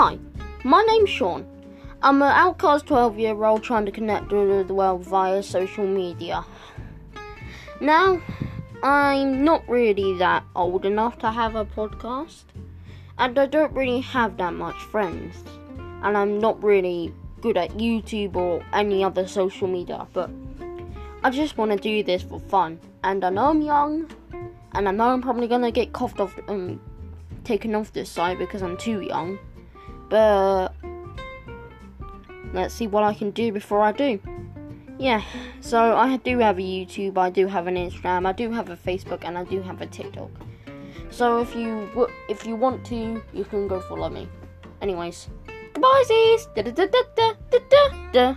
Hi, my name's Shaun. I'm an outcast 12 year old trying to connect to the world via social media. Now, I'm not really that old enough to have a podcast, and I don't really have that much friends, and I'm not really good at YouTube or any other social media, but I just want to do this for fun. And I know I'm young, and I know I'm probably gonna get coughed off, um, taken off this side because I'm too young. But let's see what I can do before I do. Yeah, so I do have a YouTube, I do have an Instagram, I do have a Facebook, and I do have a TikTok. So if you w- if you want to, you can go follow me. Anyways, goodbye, Da